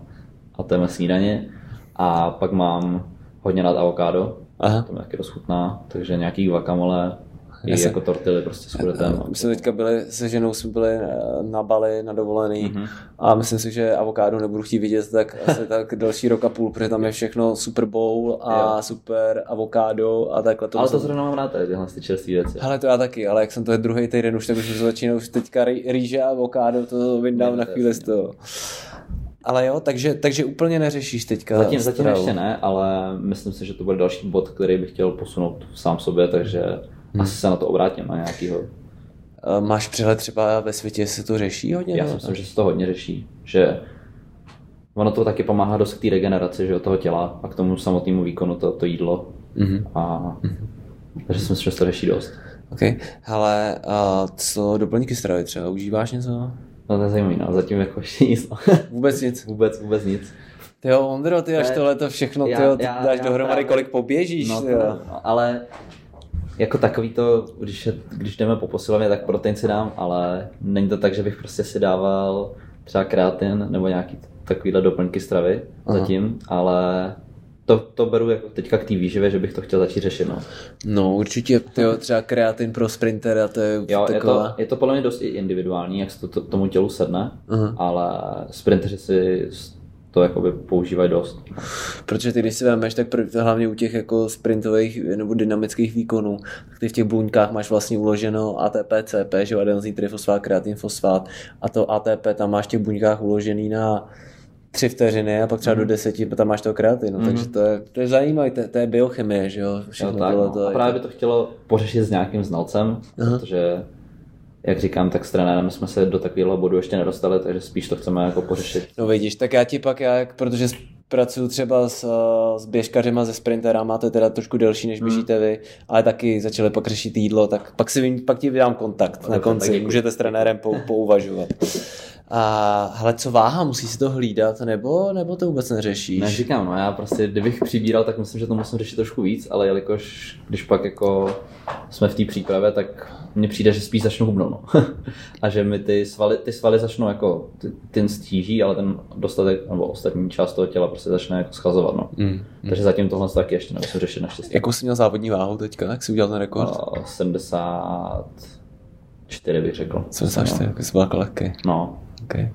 a to mé snídaně. A pak mám hodně rád avokádo, Aha. to mi taky dost chutná, takže nějaký guacamole, i jako tortily prostě s kuretem. My jsme teďka byli se ženou, jsme byli eh, na Bali, na dovolený Mhm. a myslím si, že avokádo nebudu chtít vidět tak asi tak další rok a půl, protože tam je všechno Super Bowl a Jo. super avokádo a takhle. Ale to zrovna mám rád tady, tyhle ty čerstvé věci. Hele, to já taky, ale jak jsem to je druhý týden už, tak už to začíná už teďka rý- rýže a avokádo, to vyndám Jo, na to chvíli z jasný. toho. Ale jo, takže, takže úplně neřešíš teďka Zatím, zatím ještě ne, ale myslím si, že to bude další bod, který bych chtěl posunout sám sobě, takže Hmm. asi se na to obrátím na nějakýho. Máš přehled třeba ve světě, jestli to řeší hodně? Já si myslím, že se to hodně řeší, že ono to taky pomáhá dost k té regeneraci že, jo, toho těla a k tomu samotnému výkonu to, to jídlo. Mhm. A, takže si myslím, že se to řeší dost. OK. Hele, a co doplňky stravy třeba? Užíváš něco? No to je zajímavé, no. zatím jako ještě nic. no. Vůbec nic. vůbec, vůbec nic. Ty jo, Ondro, ty až tohle to všechno, ty Já- jo, ty já- dáš já dohromady, právě- kolik poběžíš, No, to, jo. no, ale jako takový to, když, když jdeme po posilovně, tak protein si dám, ale není to tak, že bych prostě si dával třeba kreatin nebo nějaký takovýhle doplňky stravy Aha. zatím, ale to, to beru jako teďka k té výživě, že bych to chtěl začít řešit. No. No určitě, jo, třeba kreatin pro sprintera, to je Jo, je to, taková... je to podle mě dost individuální, jak se to, to tomu tělu sedne, Aha. ale sprinteři si to jakoby používají dost. Protože ty, když si vezmeš, tak pr- hlavně u těch jako sprintových nebo dynamických výkonů, tak ty v těch buňkách máš vlastně uloženo ATP, CP, že jo, adenosín trifosfát, kreatin fosfát a to ATP tam máš v těch buňkách uložený na tři vteřiny a pak třeba do deseti tam máš toho kreatinu, takže to je, to je zajímavé, to, to je biochemie, že jo, Jo, všechno tak, tohle no. to A právě by to chtělo pořešit s nějakým znalcem, Aha. protože jak říkám, tak s trenérem jsme se do takového bodu ještě nedostali, takže spíš to chceme jako pořešit. No vidíš, tak já ti pak, já, jak- protože pracuji třeba s, s běžkařima, ze sprinterama, to je teda trošku delší, než běžíte vy, ale taky začali pak řešit jídlo, tak pak, si pak ti vydám kontakt na Dobře, tak konci, děkuji. můžete s trenérem pou, pouvažovat. A hele, co váha, musí si to hlídat, nebo, nebo to vůbec neřešíš? Ne, říkám, no já prostě, kdybych přibíral, tak myslím, že to musím řešit trošku víc, ale jelikož, když pak jako jsme v té přípravě, tak mně přijde, že spíš začnu hubnout, no. A že mi ty svaly, ty svaly začnou jako, ty, ten stíží, ale ten dostatek, nebo ostatní část toho těla prostě začne jako schazovat, no. Mm. Takže zatím tohle taky ještě nemusím řešit naštěstí. Jakou jsi měl závodní váhu teďka, jak jsi udělal ten rekord? A 74 bych řekl. 74, jako jsi byl jako lehký. No, Okay.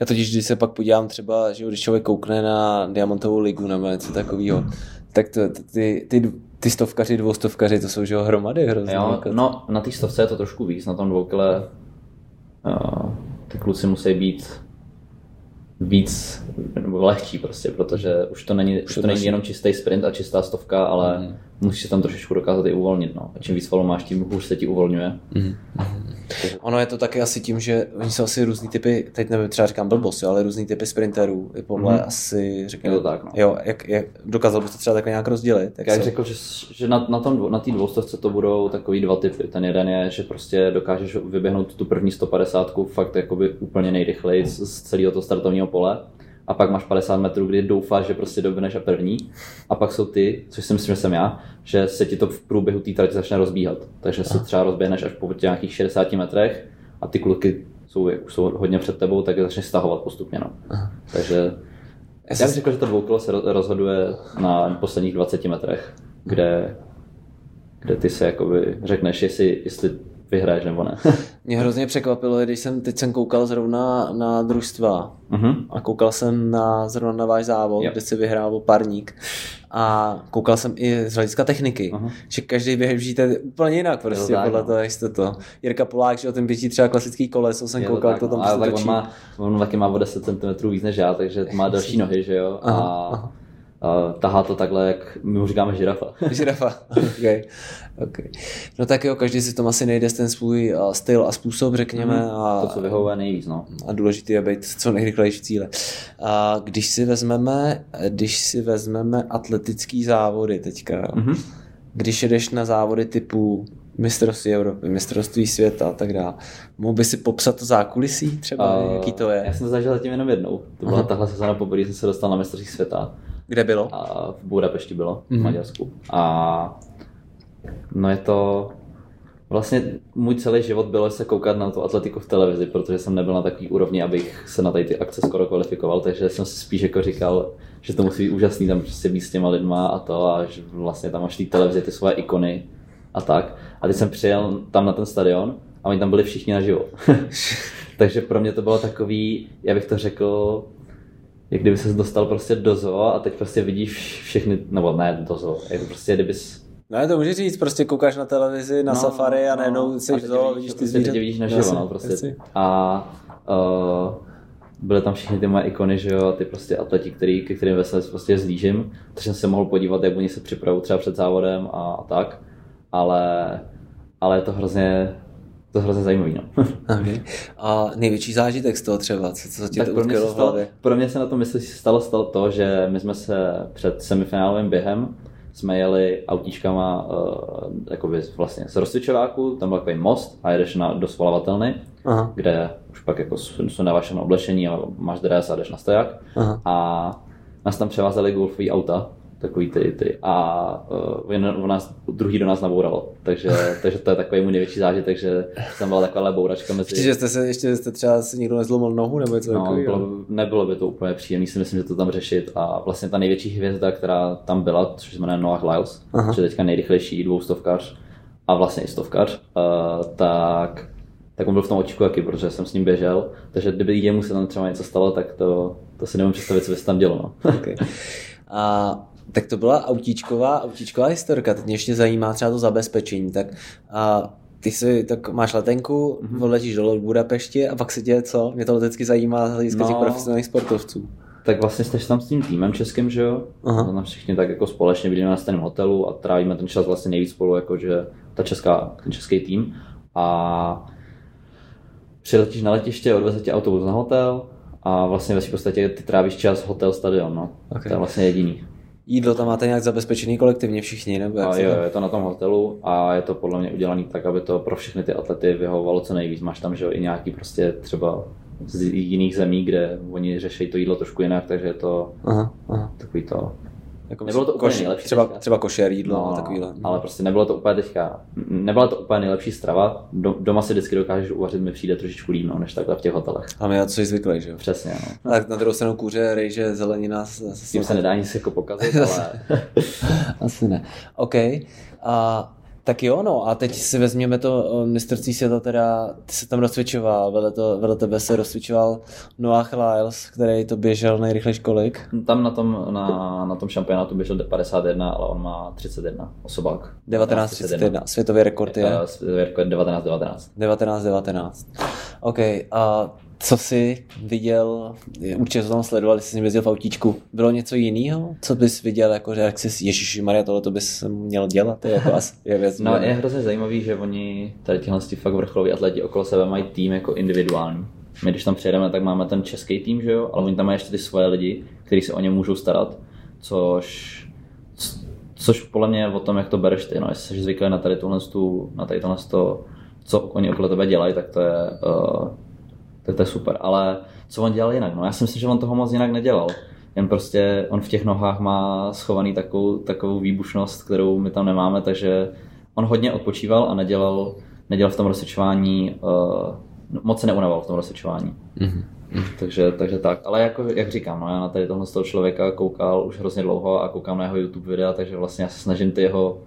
Já totiž, když se pak podívám třeba, že když člověk koukne na Diamantovou ligu nebo něco takového, tak to, ty, ty, ty stovkaři, dvoustovkaři, to jsou že jo hromady hrozně. jo, jako- no na té stovce je to trošku víc, na tom dvoukile uh, ty kluci musí být víc nebo lehčí prostě, protože už to není, už to to není jenom čistý sprint a čistá stovka, ale mm. Musíš se tam trošičku dokázat i uvolnit. No. A čím víc valů máš, tím hůř se ti uvolňuje. Mhm. Ono je to taky asi tím, že oni jsou asi různý typy, teď nevím, třeba říkám blbost, jo, ale různý typy sprinterů, i podle Mhm. asi, řekněme, Je to tak, no. jo, jak, jak, dokázal bys to třeba takhle nějak rozdělit? Já bych jsou- řekl, že, že na, na, tom, na té dvoustovce to budou takový dva typy. Ten jeden je, že prostě dokážeš vyběhnout tu první 150 fakt jakoby úplně nejrychleji z, z celého toho startovního pole. A pak máš 50 metrů, kdy doufáš, že prostě doběhneš a první. A pak jsou ty, což si myslím, že jsem já, že se ti to v průběhu té trati začne rozbíhat. Takže se třeba rozběhneš až po nějakých 60 metrech a ty kluky jsou, už jsou hodně před tebou, tak je začneš stahovat postupně. No. Takže Já bych řekl, že to dvoukolo se ro- rozhoduje na posledních 20 metrech, kde, kde ty se jakoby řekneš, jestli, jestli vyhraješ nebo ne. Mě hrozně překvapilo, když jsem teď jsem koukal zrovna na družstva Mhm. a koukal jsem na, zrovna na váš závod, Jo. kde si vyhrál oparník a koukal jsem i z hlediska techniky, Aha. že každý běžíte úplně jinak prostě tak, podle no. toho, jak jste to. Jirka Polák, že o ten běží třeba klasický koleso, jsem Je to koukal, jak to tam no. Ale prostě tak on, má, on taky má o 10 cm víc než já, takže má delší nohy, že jo? Aha, a, aha. A tahá to takhle, jak my mu říkáme žirafa. Žirafa. okay. Okay. No tak jo, každý si tom asi nejde ten svůj styl a způsob, řekněme. A, Mhm. to, co vyhovuje nejvíc, no. a důležité je být co nejrychlejší v cíle. A když si vezmeme, když si vezmeme atletický závody teďka, Mhm. mm-hmm. když jedeš na závody typu mistrovství Evropy, mistrovství světa a tak dále, mohl by si popsat to zákulisí třeba, uh, jaký to je? Já jsem to zažil zatím jenom jednou. To byla tahle sezóna poprvé, jsem se dostal na mistrovství světa. Kde bylo? A v Budapešti bylo, v Maďarsku. A no je to... Vlastně můj celý život bylo se koukat na tu atletiku v televizi, protože jsem nebyl na takový úrovni, abych se na tady ty akce skoro kvalifikoval, takže jsem si spíš jako říkal, že to musí být úžasný tam prostě být s těma lidma a to a že vlastně tam máš v té televizi ty svoje ikony a tak. A teď jsem přijel tam na ten stadion a oni tam byli všichni naživo. takže pro mě to bylo takový, já bych to řekl, jak kdyby se dostal prostě do zoo a teď prostě vidíš všechny, nebo ne do zoo, jako prostě kdybys Ne, to můžeš říct, prostě koukáš na televizi, na no, safari a najednou jsi a v zoo, vidíš- ty prostě zvířata. teď vidíš naživo, no, prostě. jasně. A uh, byly tam všichni ty moje ikony, že jo, ty prostě atleti, který, ke kterým vesele prostě zlížím, takže jsem se mohl podívat, jak oni se připravují třeba před závodem a, a tak, ale, ale je to hrozně, to je hrozně zajímavý, no. Okay. A největší zážitek z toho třeba, co, co ti tak to pro mě, se v stalo, hlavě? pro mě se na tom myslím, stalo, stalo to, že my jsme se před semifinálovým během jsme jeli autíčkama uh, jakoby vlastně z rozcvičováku, tam byl takový most a jedeš na, do svolavatelny, Aha. kde už pak jako sundáváš všechno oblečení a máš dres a jdeš na stoják. Aha. A nás tam převázeli golfový auta, takový ty, ty a uh, jen u nás, druhý do nás nabouralo. Takže, takže to je takový můj největší zážitek, že tam byla taková bouračka mezi... Ještě, že jste se, ještě jste třeba si někdo nezlomil nohu nebo něco No, takového? bylo, nebylo by to úplně příjemné, si myslím, že to tam řešit. A vlastně ta největší hvězda, která tam byla, což se jmenuje Noah Lyles, Aha. což je teďka nejrychlejší dvoustovkař a vlastně i stovkař, uh, tak, tak on byl v tom očku taky, protože jsem s ním běžel. Takže kdyby jemu se tam třeba něco stalo, tak to, to si nemůžu představit, co by se tam dělo. No. Okay. A tak to byla autíčková, autíčková historka. Teď mě ještě zajímá třeba to zabezpečení. Tak a ty si, tak máš letenku, Mhm. mm-hmm. odletíš do Budapešti a pak se děje co? Mě to vždycky zajímá z hlediska No. těch profesionálních sportovců. tak vlastně jsi tam s tím týmem českým, že jo? Aha. Tam všichni tak jako společně bydlíme na stejném hotelu a trávíme ten čas vlastně nejvíc spolu, jakože ta česká, ten český tým. A přiletíš na letiště, odveze tě autobus na hotel a vlastně ve svým podstatě ty trávíš čas hotel, stadion, no. Ok. To je vlastně jediný. Jídlo tam máte nějak zabezpečený kolektivně všichni, nebo jak A jo, to- je to na tom hotelu a je to podle mě udělané tak, aby to pro všechny ty atlety vyhovovalo co nejvíc. Máš tam, že jo, i nějaký prostě třeba z jiných zemí, kde oni řeší to jídlo trošku jinak, takže je to Aha, aha. takový to Jako Nebylo to úplně koš- nejlepší Třeba, teďka. třeba košer jídlo No, a no, takovýhle. ale prostě nebylo to úplně teďka, nebyla to úplně nejlepší strava. Do, doma si vždycky dokážeš uvařit, mi přijde trošičku líp, no, než takhle v těch hotelech. A my na to jsi zvyklý, že jo? Přesně, no. Tak na druhou stranu kůře, rejže, zelenina. s- s- S tím se nedá nic jako pokazit, ale Asi ne. OK. A, tak jo, no a teď si vezměme to mistrovství světa teda, ty se tam rozcvičoval, vedle, to, vedle tebe se rozcvičoval Noah Lyles, který to běžel nejrychlejší kolik? tam na tom, na, na tom šampionátu běžel 51, ale on má 31 osobák. 1931. Světový rekord je Eh, Světový rekord 1919. 1919. OK. A co jsi viděl, určitě to tam sledoval, jestli jsi jezdil v autíčku, bylo něco jiného? Co bys viděl, jako že jak jsi, ježiši Maria, tohle to bys měl dělat, je jako asi je věc. No je hrozně zajímavý, že oni, tady tihle ty fakt vrcholoví atleti okolo sebe mají tým jako individuální. My když tam přijedeme, tak máme ten český tým, že jo, ale oni tam mají ještě ty svoje lidi, kteří se o ně můžou starat, což, což podle mě je o tom, jak to bereš ty, no, jestli jsi zvyklý na tady tohle, tu, na tady tohle, to, co oni okolo tebe dělají, tak to je, uh, tak to je super. Ale co on dělal jinak? No, já si myslím, že on toho moc jinak nedělal. Jen prostě on v těch nohách má schovaný takovou, takovou výbušnost, kterou my tam nemáme, takže on hodně odpočíval a nedělal, nedělal v tom rozsvičování, uh, moc se neunavoval v tom rozsvičování. Mhm. Takže, takže tak, ale jako, jak říkám, no, já na tady tohle z toho člověka koukal už hrozně dlouho a koukám na jeho YouTube videa, takže vlastně já se snažím ty jeho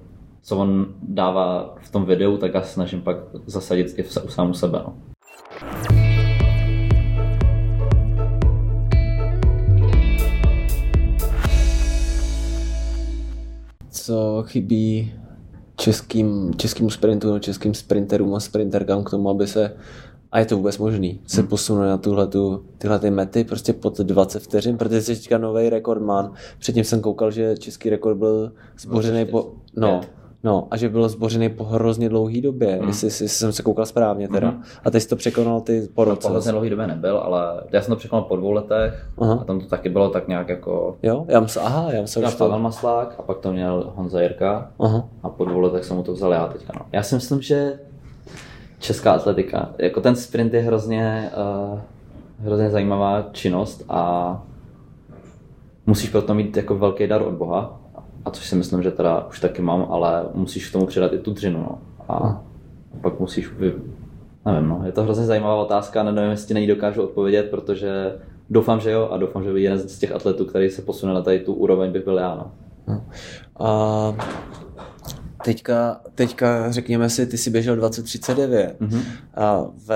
co on dává v tom videu, tak já se snažím pak zasadit i v sám sebe. No. Co chybí českým, českým sprintům, českým sprinterům a sprinterkám k tomu, aby se a je to vůbec možný, se hmm. posunout na tuhle, tu, tyhle ty mety prostě pod 20 vteřin, protože jsi teďka nový rekordman. Předtím jsem koukal, že český rekord byl zbořený po... No, No, a že bylo zbořený po hrozně dlouhý době, mm. jestli, jestli, jsem se koukal správně teda. Mm. A teď jsi to překonal ty po roce. No, po hrozně dlouhý době nebyl, ale já jsem to překonal po dvou letech aha. a tam to taky bylo tak nějak jako... Jo, já myslím, aha, já myslím, že to... Pavel Maslák a pak to měl Honza Jirka aha. a po dvou letech jsem mu to vzal já teďka. No. Já si myslím, že česká atletika, jako ten sprint je hrozně, uh, hrozně zajímavá činnost a musíš proto mít jako velký dar od Boha, a což si myslím, že teda už taky mám, ale musíš k tomu přidat i tu dřinu, no. A hmm. pak musíš, vy... nevím, no, je to hrozně zajímavá otázka, nevím, jestli na ní dokážu odpovědět, protože doufám, že jo, a doufám, že jeden z těch atletů, který se posune na tady tu úroveň, bych byl já, no. Hmm. A teďka, teďka řekněme si, ty jsi běžel 2039 mm-hmm. a, v,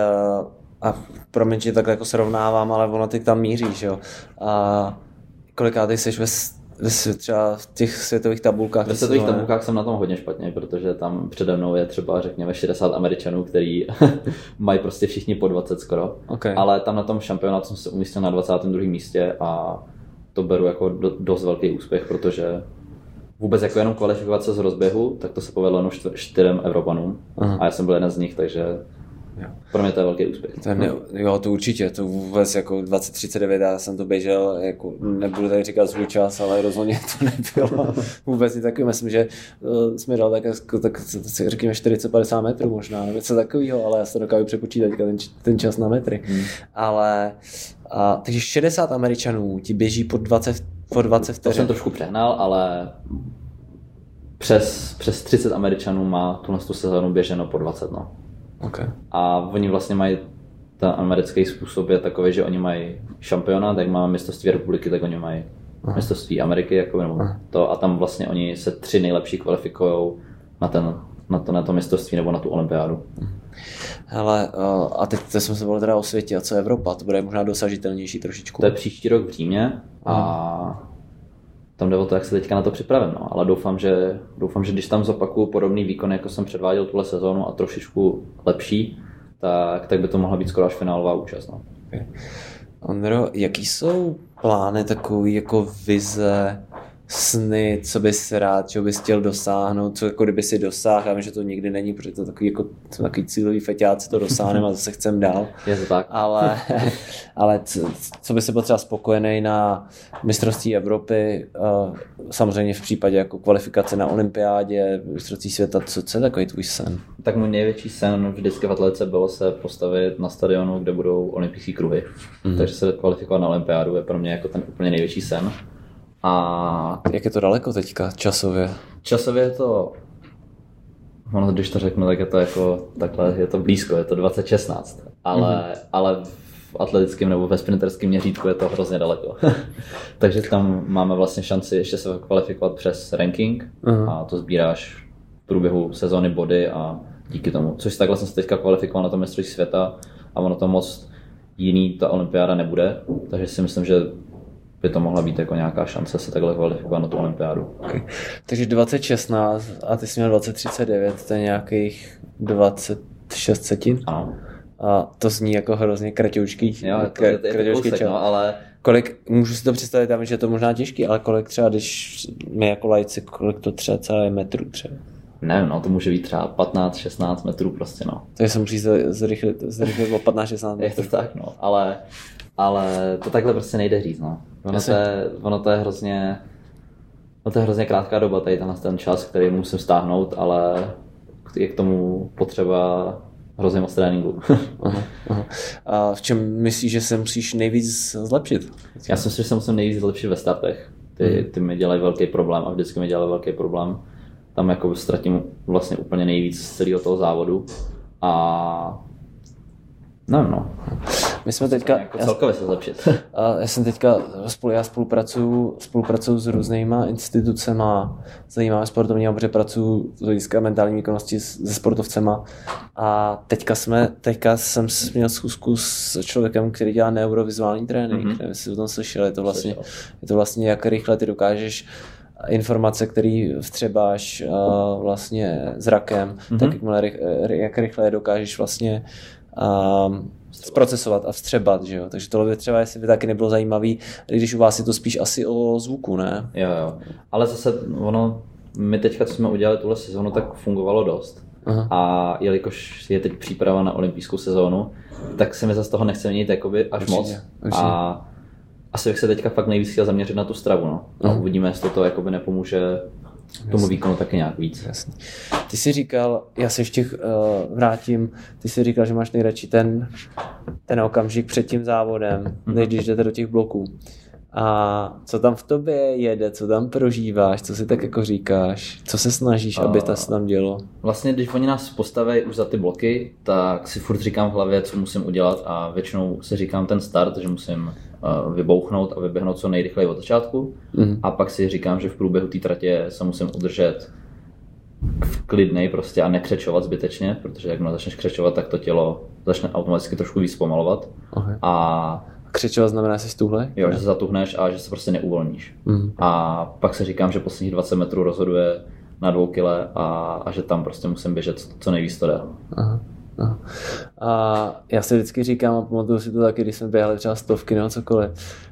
a promiň, že takhle jako srovnávám, ale ono ty tam míříš, jo. A koliká ty jsi ve třeba v těch světových tabulkách. Ve světových tabulkách jsem na tom hodně špatně, protože tam přede mnou je třeba řekněme 60 Američanů, který mají prostě všichni po 20 skoro. Okay. Ale tam na tom šampionátu jsem se umístil na 22. místě a to beru jako do, dost velký úspěch, protože vůbec jako jenom kvalifikovat se z rozběhu, tak to se povedlo jenom čtyřem Evropanům Aha. a já jsem byl jeden z nich, takže Jo. Pro mě to je velký úspěch. To ne, jo, to určitě, to vůbec jako 2039, já jsem to běžel, jako, nebudu tady říkat svůj čas, ale rozhodně to nebylo vůbec nic takový. Myslím, že uh, jsme tak, jako, tak řekněme 40-50 metrů možná, nebo něco takového, ale já se dokážu přepočítat ten, ten čas na metry. Hmm. Ale a, takže 60 Američanů ti běží po 20, po 20 vteřin. To jsem trošku přehnal, ale přes, přes 30 Američanů má tuhle sezónu běženo po 20. No. Okay. A oni vlastně mají, ten americký způsob je takový, že oni mají šampionát, jak má mistrovství republiky, tak oni mají Aha. mistrovství Ameriky, jako nebo to, a tam vlastně oni se tři nejlepší kvalifikují na, ten, na, to, na to mistrovství nebo na tu olympiádu. Hele, a teď, teď jsme se bavili teda o světě, a co Evropa, to bude možná dosažitelnější trošičku. To je příští rok v Římě a tam jde o to, jak se teďka na to připravím, no. ale doufám že, doufám, že když tam zopakuju podobný výkon, jako jsem předváděl tuhle sezónu a trošičku lepší, tak, tak by to mohla být skoro až finálová účast. No. Okay. Ondro, jaký jsou plány, takový jako vize sny, co bys rád, čeho bys chtěl dosáhnout, co jako kdyby si dosáhl, já vím, že to nikdy není, protože to takový, jako, to takový cílový feťáci to dosáhneme a zase chcem dál. Je to tak. Ale, ale co, co by si byl třeba spokojený na mistrovství Evropy, uh, samozřejmě v případě jako kvalifikace na olympiádě, mistrovství světa, co, co je takový tvůj sen? Tak můj největší sen vždycky v atletice bylo se postavit na stadionu, kde budou olympijské kruhy. Mm-hmm. Takže se kvalifikovat na olympiádu je pro mě jako ten úplně největší sen. A jak je to daleko teďka časově? Časově je to, ono, když to řeknu, tak je to jako takhle, je to blízko, je to 2016, ale, mm-hmm. ale v atletickém nebo ve sprinterském měřítku je to hrozně daleko. Takže tam máme vlastně šanci ještě se kvalifikovat přes ranking mm-hmm. a to sbíráš v průběhu sezóny body a díky tomu, což takhle jsem se teďka kvalifikoval na to mistrovství světa a ono to moc jiný ta olympiáda nebude, takže si myslím, že by to mohla být jako nějaká šance se takhle kvalifikovat na tu olympiádu. Okay. Takže 2016 a ty jsi měl 2039, to je nějakých 26 setin? Ano. A to zní jako hrozně kratěučký. Jo, to, je to, je to kousek, no, ale... Kolik, můžu si to představit, tam, že je to možná těžký, ale kolik třeba, když my jako lajci, kolik to třeba celé metrů třeba? Nevím, no, to může být třeba 15-16 metrů prostě, no. Takže se musí zrychlit, zrychlit o 15-16 metrů. Je to tak, no, ale, ale to takhle prostě nejde říct, no. Ono, to je, ono to je hrozně, ono to je hrozně krátká doba, tady ten, ten čas, který musím stáhnout, ale je k tomu potřeba hrozně moc tréninku. aha, aha. A v čem myslíš, že se musíš nejvíc zlepšit? Já si myslím, že se musím nejvíc zlepšit ve startech. Ty, hmm. ty mi dělají velký problém a vždycky mi dělají velký problém. Tam jako ztratím vlastně úplně nejvíc z celého toho závodu. A no, no. My jsme teďka... Jako celkově se zlepšit. A já jsem teďka, spolu, já spolupracuju, spolupracuju s různýma institucema, zajímavé sportovní, protože pracuju z hlediska mentální výkonnosti se sportovcema. A teďka, jsme, teďka jsem měl zkusku s člověkem, který dělá neurovizuální trénink. Mm-hmm. Nevím, jestli o tom slyšel, je to vlastně, je to vlastně jak rychle ty dokážeš informace, které vstřebáš uh, vlastně zrakem, mm-hmm. tak jak, jak rychle je dokážeš vlastně uh, zprocesovat a vstřebat, že jo. Takže tohle by třeba, jestli by taky nebylo zajímavý, když u vás je to spíš asi o zvuku, ne? Jo, jo. Ale zase ono, my teďka, co jsme udělali tuhle sezónu, tak fungovalo dost. Aha. A jelikož je teď příprava na olympijskou sezónu, tak se mi zase toho nechce měnit jakoby až určitě, moc. Určitě. A asi bych se teďka fakt nejvíc chtěl zaměřit na tu stravu. No. A uvidíme, jestli to jakoby nepomůže tomu výkonu taky nějak víc. Jasný. Ty jsi říkal, já se ještě uh, vrátím, ty jsi říkal, že máš nejradši ten, ten okamžik před tím závodem, mm-hmm. než když jdete do těch bloků. A co tam v tobě jede, co tam prožíváš, co si tak jako říkáš, co se snažíš, aby to se tam dělo? Vlastně, když oni nás postaví už za ty bloky, tak si furt říkám v hlavě, co musím udělat a většinou si říkám ten start, že musím vybouchnout a vyběhnout co nejrychleji od začátku. Mm. A pak si říkám, že v průběhu té tratě se musím udržet klidnej prostě a nekřečovat zbytečně, protože jak začneš křečovat, tak to tělo začne automaticky trošku víc pomalovat. Okay. A Křečovat znamená, že jsi stuhle? Jo, že se zatuhneš a že se prostě neuvolníš. Mm. A pak se říkám, že posledních 20 metrů rozhoduje na dvou kile a, a že tam prostě musím běžet co nejvíc to jde. Aha. No. A já si vždycky říkám, a pamatuju si to taky, když jsme běhali třeba stovky nebo cokoliv,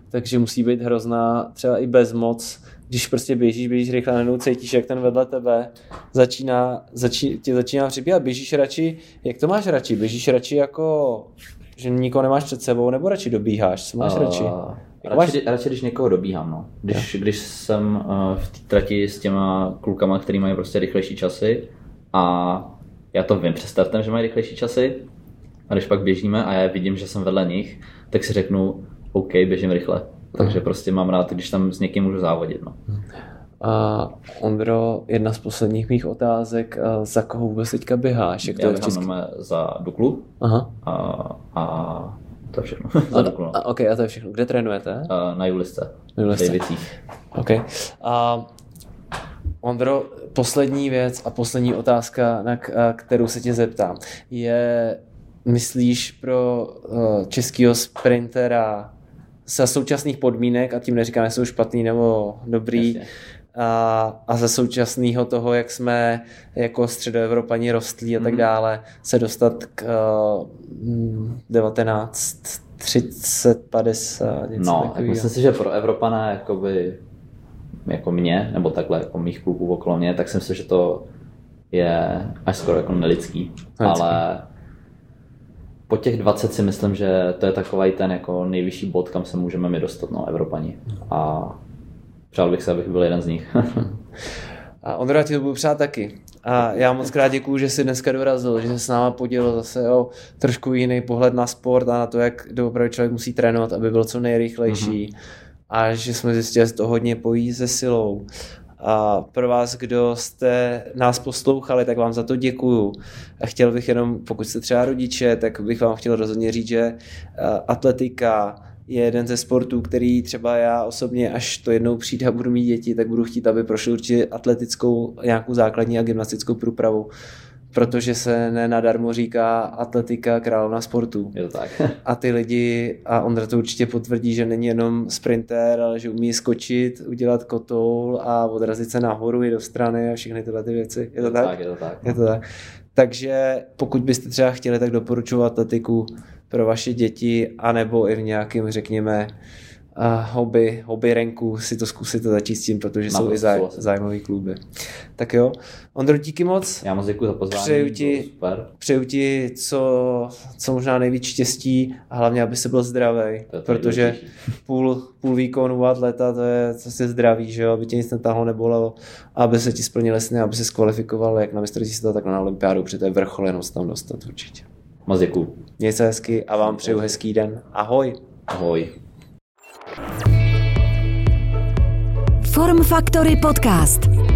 takže musí být hrozná třeba i bezmoc, když prostě běžíš, běžíš rychle, najednou cítíš, jak ten vedle tebe začíná, začí, tě začíná přibíhat, běžíš radši, jak to máš radši? Běžíš radši jako, že nikoho nemáš před sebou, nebo radši dobíháš? Co máš uh, radši? Jako radši, máš... radši, když někoho dobíhám, no. Když, když jsem uh, v té trati s těma klukama, který mají prostě rychlejší časy a já to vím před startem, že mají rychlejší časy, a když pak běžíme a já vidím, že jsem vedle nich, tak si řeknu, OK, běžím rychle. Takže Aha. prostě mám rád, když tam s někým můžu závodit. No. A Ondro, jedna z posledních mých otázek, za koho vůbec teďka běháš? Jak to já český... za Duklu Aha. A, a to je všechno. za Duklu, no. a, OK, a to je všechno. Kde trénujete? A, na Julisce. Na Julisce. OK. A Ondro, poslední věc a poslední otázka, na kterou se tě zeptám, je, myslíš pro uh, českého sprintera za současných podmínek, a tím neříkám, že jsou špatný nebo dobrý, a, a za současného toho, jak jsme jako středoevropani rostlí a tak mhm. dále, se dostat k uh, 19, 30, 50, něco No, myslím si, že pro Evropana jakoby jako mě, nebo takhle jako mých kluků okolo mě, tak si myslím, že to je až skoro jako nelidský. Nelidský. Ale po těch 20 si myslím, že to je takový ten jako nejvyšší bod, kam se můžeme my dostat, no, Evropani. A přál bych se, abych byl jeden z nich. a Ondra, ti to budu přát taky. A já moc krát děkuju, že jsi dneska dorazil, že se s náma podělil zase o trošku jiný pohled na sport a na to, jak doopravdy člověk musí trénovat, aby byl co nejrychlejší. Mm-hmm a že jsme zjistili, že to hodně pojí se silou. A pro vás, kdo jste nás poslouchali, tak vám za to děkuju. A chtěl bych jenom, pokud jste třeba rodiče, tak bych vám chtěl rozhodně říct, že atletika je jeden ze sportů, který třeba já osobně, až to jednou přijde a budu mít děti, tak budu chtít, aby prošli určitě atletickou nějakou základní a gymnastickou průpravu protože se nenadarmo říká atletika královna sportu. Je to tak. a ty lidi, a Ondra to určitě potvrdí, že není jenom sprinter, ale že umí skočit, udělat kotoul a odrazit se nahoru i do strany a všechny tyhle ty věci. Je to, je to tak? tak? Je to tak. Je to tak. Takže pokud byste třeba chtěli, tak doporučuji atletiku pro vaše děti, anebo i v nějakým, řekněme, a hobby, hobby renku si to zkusit a začít s tím, protože Mám jsou i zaj, zájmový kluby. Tak jo, Ondro, díky moc. Já moc děkuji za pozvání. Přeju ti, přeju ti co, co možná nejvíc štěstí a hlavně, aby se byl zdravý, protože půl, půl výkonu atleta to je prostě zdraví, že jo, aby tě nic netáhlo nebolelo, aby se ti splnily sny, aby se skvalifikoval jak na mistrovství světa, tak na olympiádu, protože to je vrcholenost tam dostat určitě. Moc děkuji. Měj se hezky a vám přeju hezký den. Ahoj. Ahoj. Form Factory Podcast.